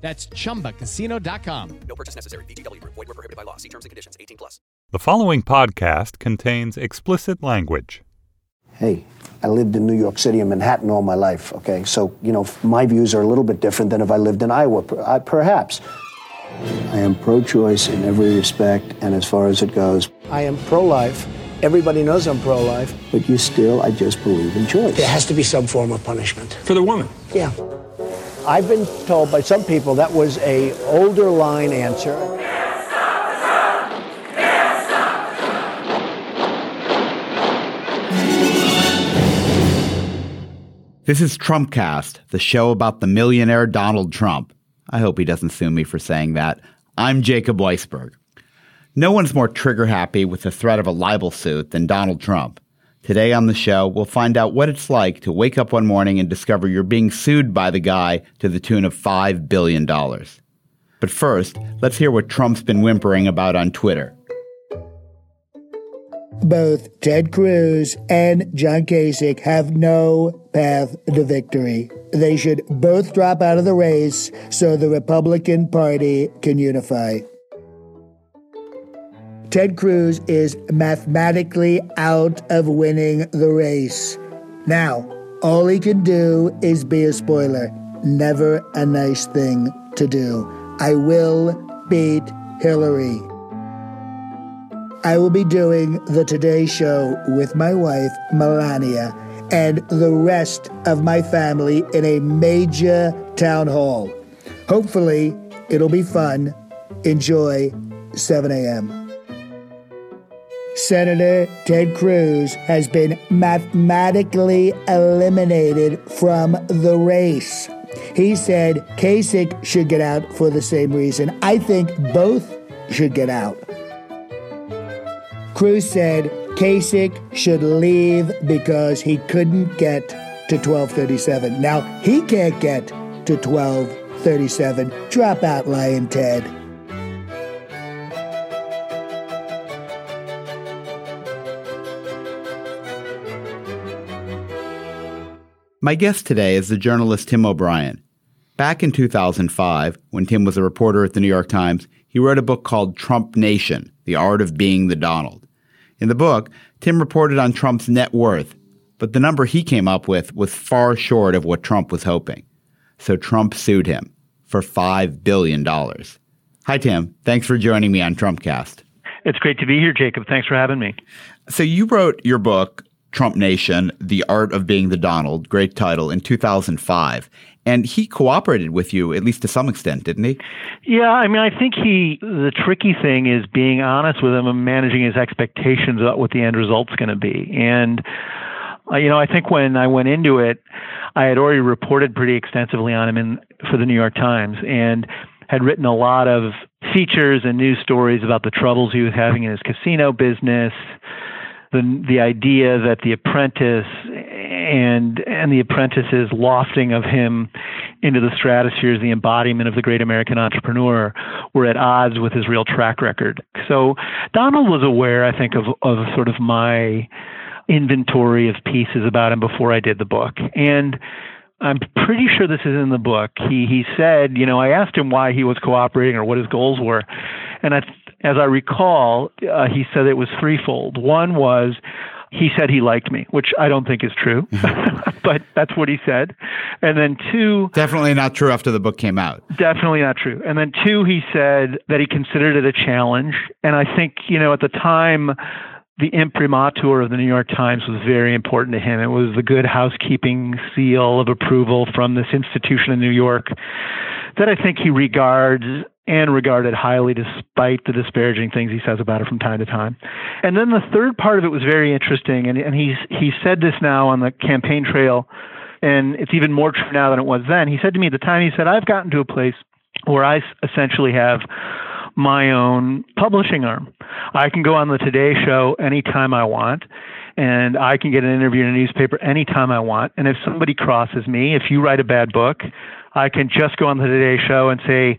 That's chumbacasino.com. No purchase necessary. VGW Group. Void were prohibited by law. See terms and conditions. 18 plus. The following podcast contains explicit language. Hey, I lived in New York City and Manhattan all my life. Okay, so you know my views are a little bit different than if I lived in Iowa, I- perhaps. I am pro-choice in every respect, and as far as it goes, I am pro-life. Everybody knows I'm pro-life, but you still, I just believe in choice. There has to be some form of punishment. For the woman. Yeah. I've been told by some people that was a older line answer. This is Trumpcast, the show about the millionaire Donald Trump. I hope he doesn't sue me for saying that. I'm Jacob Weisberg. No one's more trigger happy with the threat of a libel suit than Donald Trump. Today on the show, we'll find out what it's like to wake up one morning and discover you're being sued by the guy to the tune of $5 billion. But first, let's hear what Trump's been whimpering about on Twitter. Both Ted Cruz and John Kasich have no path to victory. They should both drop out of the race so the Republican Party can unify. Ted Cruz is mathematically out of winning the race. Now, all he can do is be a spoiler. Never a nice thing to do. I will beat Hillary. I will be doing the Today Show with my wife, Melania, and the rest of my family in a major town hall. Hopefully, it'll be fun. Enjoy 7 a.m. Senator Ted Cruz has been mathematically eliminated from the race. He said Kasich should get out for the same reason. I think both should get out. Cruz said Kasich should leave because he couldn't get to 1237. Now, he can't get to 1237. Drop out, Lyin' Ted. My guest today is the journalist Tim O'Brien. Back in 2005, when Tim was a reporter at the New York Times, he wrote a book called Trump Nation The Art of Being the Donald. In the book, Tim reported on Trump's net worth, but the number he came up with was far short of what Trump was hoping. So Trump sued him for $5 billion. Hi, Tim. Thanks for joining me on Trumpcast. It's great to be here, Jacob. Thanks for having me. So you wrote your book, Trump Nation, The Art of Being the Donald, great title, in 2005. And he cooperated with you, at least to some extent, didn't he? Yeah, I mean, I think he, the tricky thing is being honest with him and managing his expectations about what the end result's going to be. And, uh, you know, I think when I went into it, I had already reported pretty extensively on him in, for the New York Times and had written a lot of features and news stories about the troubles he was having in his casino business, the the idea that the apprentice and and the apprentice's lofting of him into the stratosphere as the embodiment of the great American entrepreneur were at odds with his real track record. So Donald was aware, I think, of, of sort of my inventory of pieces about him before I did the book. And I'm pretty sure this is in the book. He he said, you know, I asked him why he was cooperating or what his goals were, and I, as I recall, uh, he said it was threefold. One was he said he liked me, which I don't think is true, but that's what he said. And then two, definitely not true after the book came out. Definitely not true. And then two, he said that he considered it a challenge, and I think you know at the time the imprimatur of the New York Times was very important to him. It was the good housekeeping seal of approval from this institution in New York that I think he regards and regarded highly despite the disparaging things he says about it from time to time. And then the third part of it was very interesting, and, and he's he said this now on the campaign trail, and it's even more true now than it was then. He said to me at the time, he said, I've gotten to a place where I essentially have my own publishing arm. I can go on the Today Show anytime I want, and I can get an interview in a newspaper anytime I want. And if somebody crosses me, if you write a bad book, I can just go on the Today Show and say,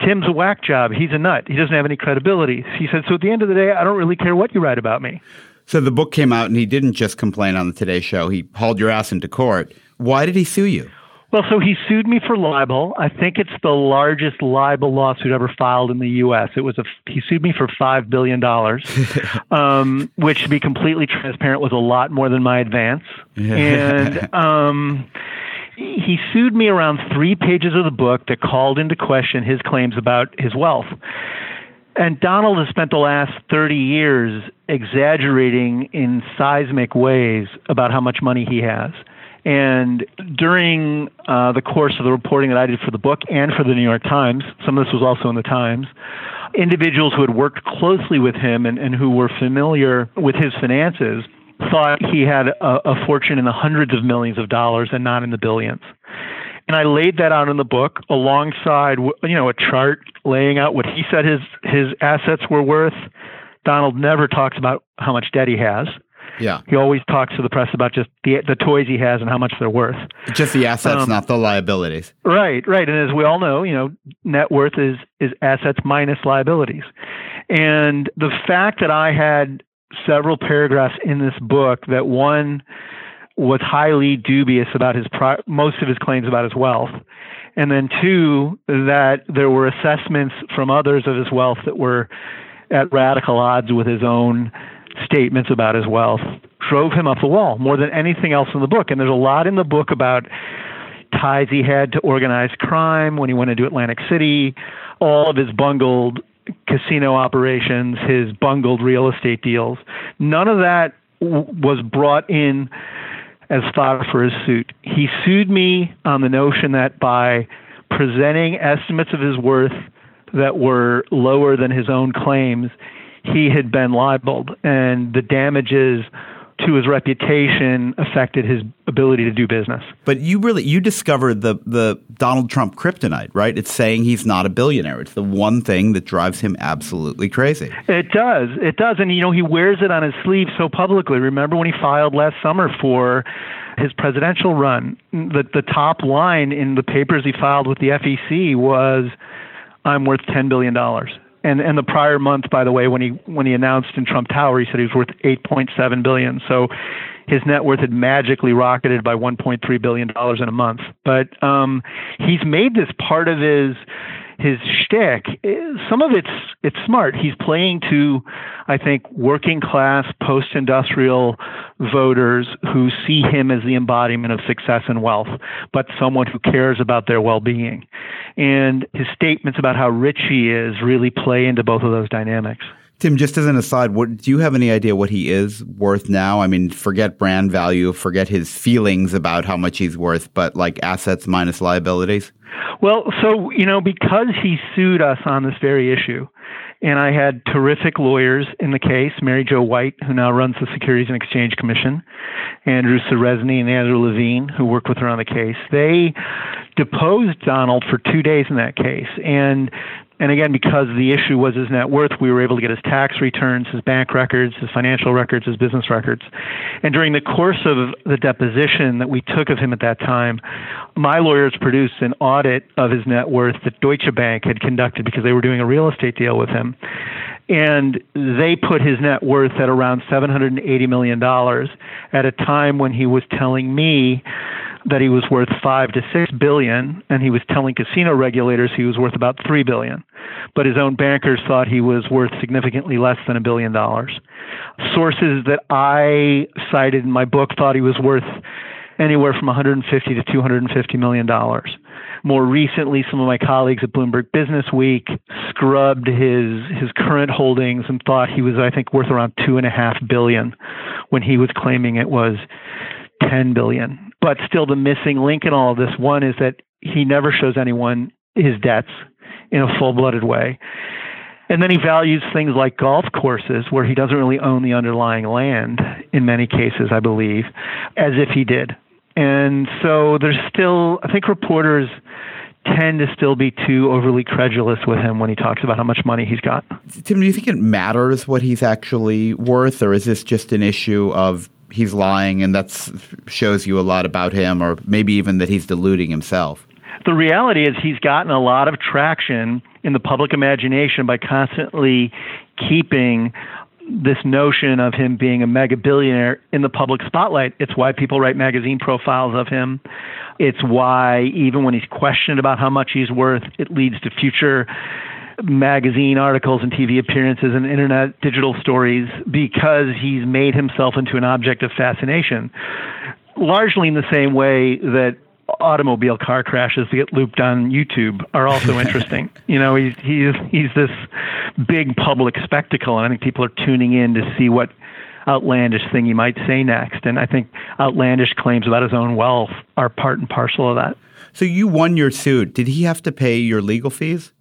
Tim's a whack job. He's a nut. He doesn't have any credibility. He said, So at the end of the day, I don't really care what you write about me. So the book came out and he didn't just complain on the Today Show, he hauled your ass into court. Why did he sue you? Well, so he sued me for libel. I think it's the largest libel lawsuit ever filed in the U.S. It was a he sued me for five billion dollars, um, which, to be completely transparent, was a lot more than my advance. and um, he sued me around three pages of the book that called into question his claims about his wealth. And Donald has spent the last 30 years exaggerating in seismic ways about how much money he has. And during uh, the course of the reporting that I did for the book and for the New York Times, some of this was also in the Times, individuals who had worked closely with him and, and who were familiar with his finances thought he had a, a fortune in the hundreds of millions of dollars and not in the billions. And I laid that out in the book alongside, you know, a chart laying out what he said his his assets were worth. Donald never talks about how much debt he has. Yeah. He always talks to the press about just the the toys he has and how much they're worth. Just the assets, um, not the liabilities. Right, right. And as we all know, you know, net worth is is assets minus liabilities. And the fact that I had several paragraphs in this book that one was highly dubious about his pro- most of his claims about his wealth, and then two that there were assessments from others of his wealth that were at radical odds with his own statements about his wealth drove him up the wall more than anything else in the book. And there's a lot in the book about ties he had to organized crime when he went into Atlantic City, all of his bungled casino operations, his bungled real estate deals. None of that w- was brought in as fodder for his suit. He sued me on the notion that by presenting estimates of his worth that were lower than his own claims, he had been libeled, and the damages to his reputation affected his ability to do business. But you really you discovered the the Donald Trump kryptonite, right? It's saying he's not a billionaire. It's the one thing that drives him absolutely crazy. It does. It does. And you know, he wears it on his sleeve so publicly. Remember when he filed last summer for his presidential run, the the top line in the papers he filed with the FEC was I'm worth 10 billion dollars and and the prior month, by the way, when he when he announced in Trump Tower, he said he was worth 8.7 billion. So his net worth had magically rocketed by 1.3 billion dollars in a month. But um, he's made this part of his his shtick. Eh, some of it's it's smart. He's playing to, I think, working class post industrial voters who see him as the embodiment of success and wealth, but someone who cares about their well being. And his statements about how rich he is really play into both of those dynamics. Tim, just as an aside, what, do you have any idea what he is worth now? I mean, forget brand value, forget his feelings about how much he's worth, but like assets minus liabilities? Well, so, you know, because he sued us on this very issue, and I had terrific lawyers in the case, Mary Jo White, who now runs the Securities and Exchange Commission, Andrew Ceresney and Andrew Levine, who worked with her on the case. They deposed Donald for two days in that case. And And again, because the issue was his net worth, we were able to get his tax returns, his bank records, his financial records, his business records. And during the course of the deposition that we took of him at that time, my lawyers produced an audit of his net worth that Deutsche Bank had conducted because they were doing a real estate deal with him. And they put his net worth at around $780 million at a time when he was telling me that he was worth five to six billion, and he was telling casino regulators he was worth about three billion. But his own bankers thought he was worth significantly less than a billion dollars. Sources that I cited in my book thought he was worth anywhere from 150 to 250 million dollars. More recently, some of my colleagues at Bloomberg Business Week scrubbed his his current holdings and thought he was, I think, worth around two and a half billion, when he was claiming it was 10 billion. But still, the missing link in all of this one is that he never shows anyone his debts in a full blooded way. And then he values things like golf courses, where he doesn't really own the underlying land in many cases, I believe, as if he did. And so there's still, I think reporters tend to still be too overly credulous with him when he talks about how much money he's got. Tim, do you think it matters what he's actually worth, or is this just an issue of he's lying and that shows you a lot about him, or maybe even that he's deluding himself? The reality is he's gotten a lot of traction in the public imagination by constantly keeping this notion of him being a mega billionaire in the public spotlight. It's why people write magazine profiles of him. It's why even when he's questioned about how much he's worth, it leads to future magazine articles and TV appearances and internet digital stories because he's made himself into an object of fascination. Largely in the same way that automobile car crashes that get looped on YouTube are also interesting. you know, he's he's he's this big public spectacle, and I think people are tuning in to see what outlandish thing he might say next. And I think outlandish claims about his own wealth are part and parcel of that. So you won your suit. Did he have to pay your legal fees?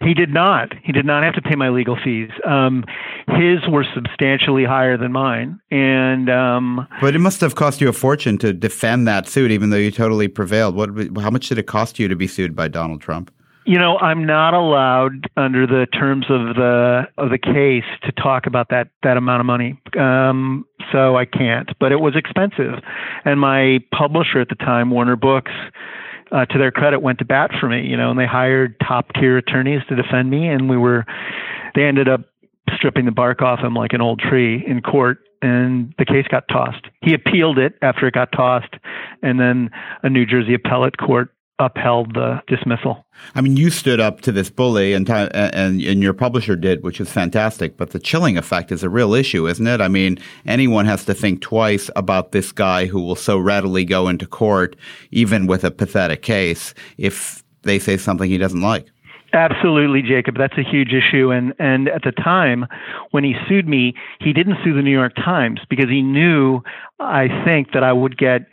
He did not. He did not have to pay my legal fees. Um, his were substantially higher than mine, and um, but it must have cost you a fortune to defend that suit, even though you totally prevailed. What? How much did it cost you to be sued by Donald Trump? You know, I'm not allowed under the terms of the of the case to talk about that that amount of money. Um, so I can't. But it was expensive, and my publisher at the time, Warner Books uh, to their credit, went to bat for me. You know, and they hired top tier attorneys to defend me, and we were. They ended up stripping the bark off him like an old tree in court, and the case got tossed. He appealed it after it got tossed, and then a New Jersey appellate court upheld the dismissal. I mean, you stood up to this bully, and and and your publisher did, which is fantastic. But the chilling effect is a real issue, isn't it? I mean, anyone has to think twice about this guy who will so readily go into court, even with a pathetic case, if they say something he doesn't like. Absolutely, Jacob. That's a huge issue. And and at the time when he sued me, he didn't sue the New York Times because he knew, I think, that I would get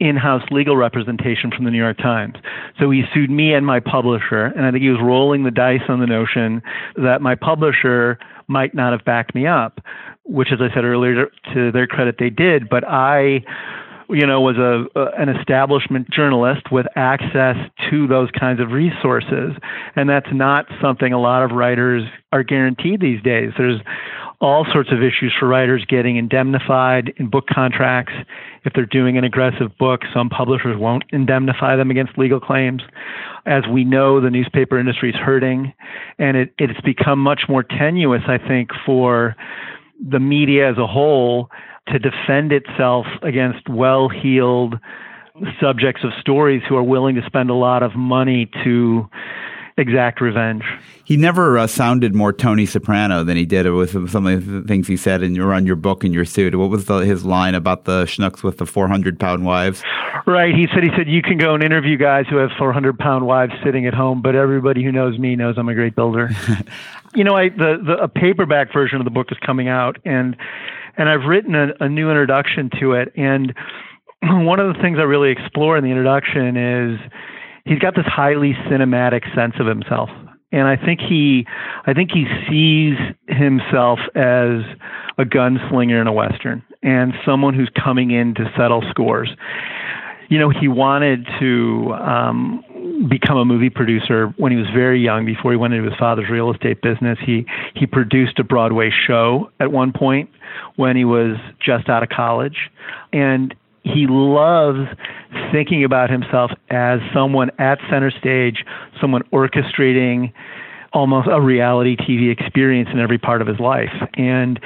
in-house legal representation from the New York Times. So he sued me and my publisher, and I think he was rolling the dice on the notion that my publisher might not have backed me up, which, as I said earlier, to their credit, they did. But I you know, was a, an establishment journalist with access to those kinds of resources, and that's not something a lot of writers are guaranteed these days. There's all sorts of issues for writers getting indemnified in book contracts. If they're doing an aggressive book, some publishers won't indemnify them against legal claims. As we know, the newspaper industry is hurting, and it, it's become much more tenuous, I think, for the media as a whole to defend itself against well heeled subjects of stories who are willing to spend a lot of money to exact revenge. He never uh, sounded more Tony Soprano than he did with some of the things he said in your on your book and your suit. What was the, his line about the schnooks with the 400 pound wives? Right. He said he said you can go and interview guys who have 400 pound wives sitting at home, but everybody who knows me knows I'm a great builder. you know, I the, the a paperback version of the book is coming out, and and I've written a, a new introduction to it. And one of the things I really explore in the introduction is he's got this highly cinematic sense of himself. And I think he, I think he sees himself as a gunslinger in a western and someone who's coming in to settle scores. You know, he wanted to um, become a movie producer when he was very young. Before he went into his father's real estate business, he he produced a Broadway show at one point when he was just out of college, and he loves thinking about himself as someone at center stage, someone orchestrating almost a reality TV experience in every part of his life. And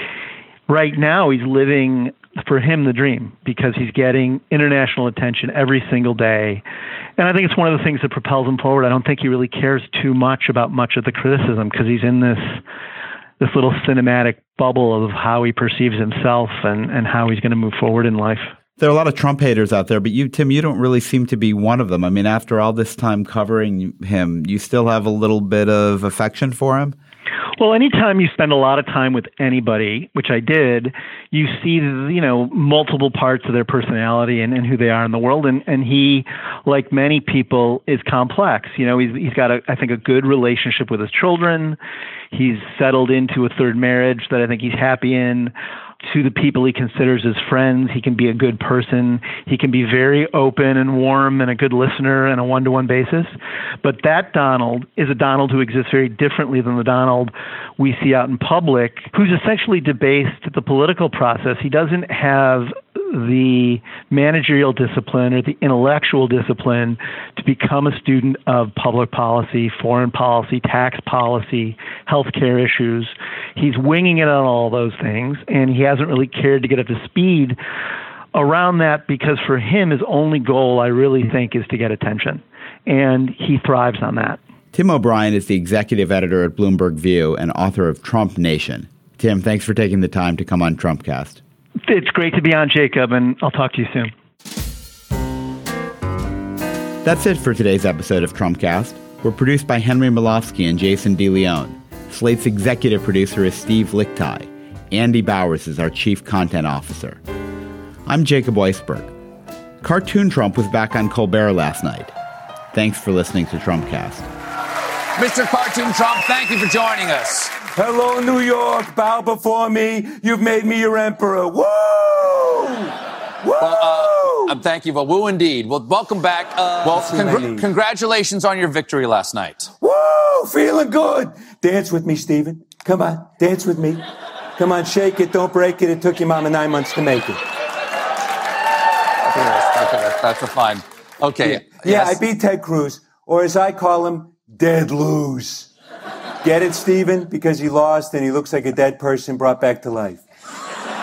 right now he's living for him the dream because he's getting international attention every single day. And I think it's one of the things that propels him forward. I don't think he really cares too much about much of the criticism because he's in this this little cinematic bubble of how he perceives himself and, and how he's going to move forward in life. There are a lot of Trump haters out there, but you, Tim, you don't really seem to be one of them. I mean, after all this time covering him, you still have a little bit of affection for him? Well, anytime you spend a lot of time with anybody, which I did, you see, you know, multiple parts of their personality and, and who they are in the world. And, and he, like many people, is complex. You know, he's, he's got, a, I think, a good relationship with his children. He's settled into a third marriage that I think he's happy in to the people he considers his friends. He can be a good person. He can be very open and warm and a good listener on a one to one basis. But that Donald is a Donald who exists very differently than the Donald we see out in public, who's essentially debased the political process. He doesn't have the managerial discipline or the intellectual discipline to become a student of public policy, foreign policy, tax policy, healthcare issues. He's winging it on all those things, and he hasn't really cared to get up to speed around that because for him, his only goal, I really think, is to get attention. And he thrives on that. Tim O'Brien is the executive editor at Bloomberg View and author of Trump Nation. Tim, thanks for taking the time to come on Trumpcast. It's great to be on, Jacob, and I'll talk to you soon. That's it for today's episode of Trumpcast. We're produced by Henry Molofsky and Jason DeLeon. Slate's executive producer is Steve Lickteig. Andy Bowers is our chief content officer. I'm Jacob Weisberg. Cartoon Trump was back on Colbert last night. Thanks for listening to Trumpcast. Mr. Cartoon Trump, thank you for joining us. Hello, New York. Bow before me. You've made me your emperor. Woo! Woo! Well, uh, uh, thank you. Well, woo indeed. Well, welcome back. Uh, well, congr- congratulations on your victory last night. Woo! Feeling good. Dance with me, Stephen. Come on, dance with me. Come on, shake it, don't break it. It took your mama nine months to make it. That's, a fine. Okay. Yeah, yes. I beat Ted Cruz, or as I call him, dead lose. Get it, Stephen? Because he lost and he looks like a dead person brought back to life.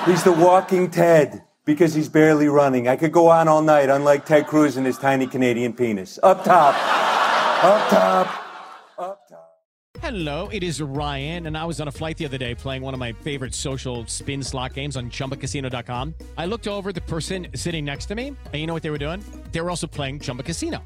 He's the walking Ted because he's barely running. I could go on all night, unlike Ted Cruz and his tiny Canadian penis. Up top. Up top. Up top. Hello, it is Ryan, and I was on a flight the other day playing one of my favorite social spin slot games on chumbacasino.com. I looked over the person sitting next to me, and you know what they were doing? They were also playing Chumba Casino.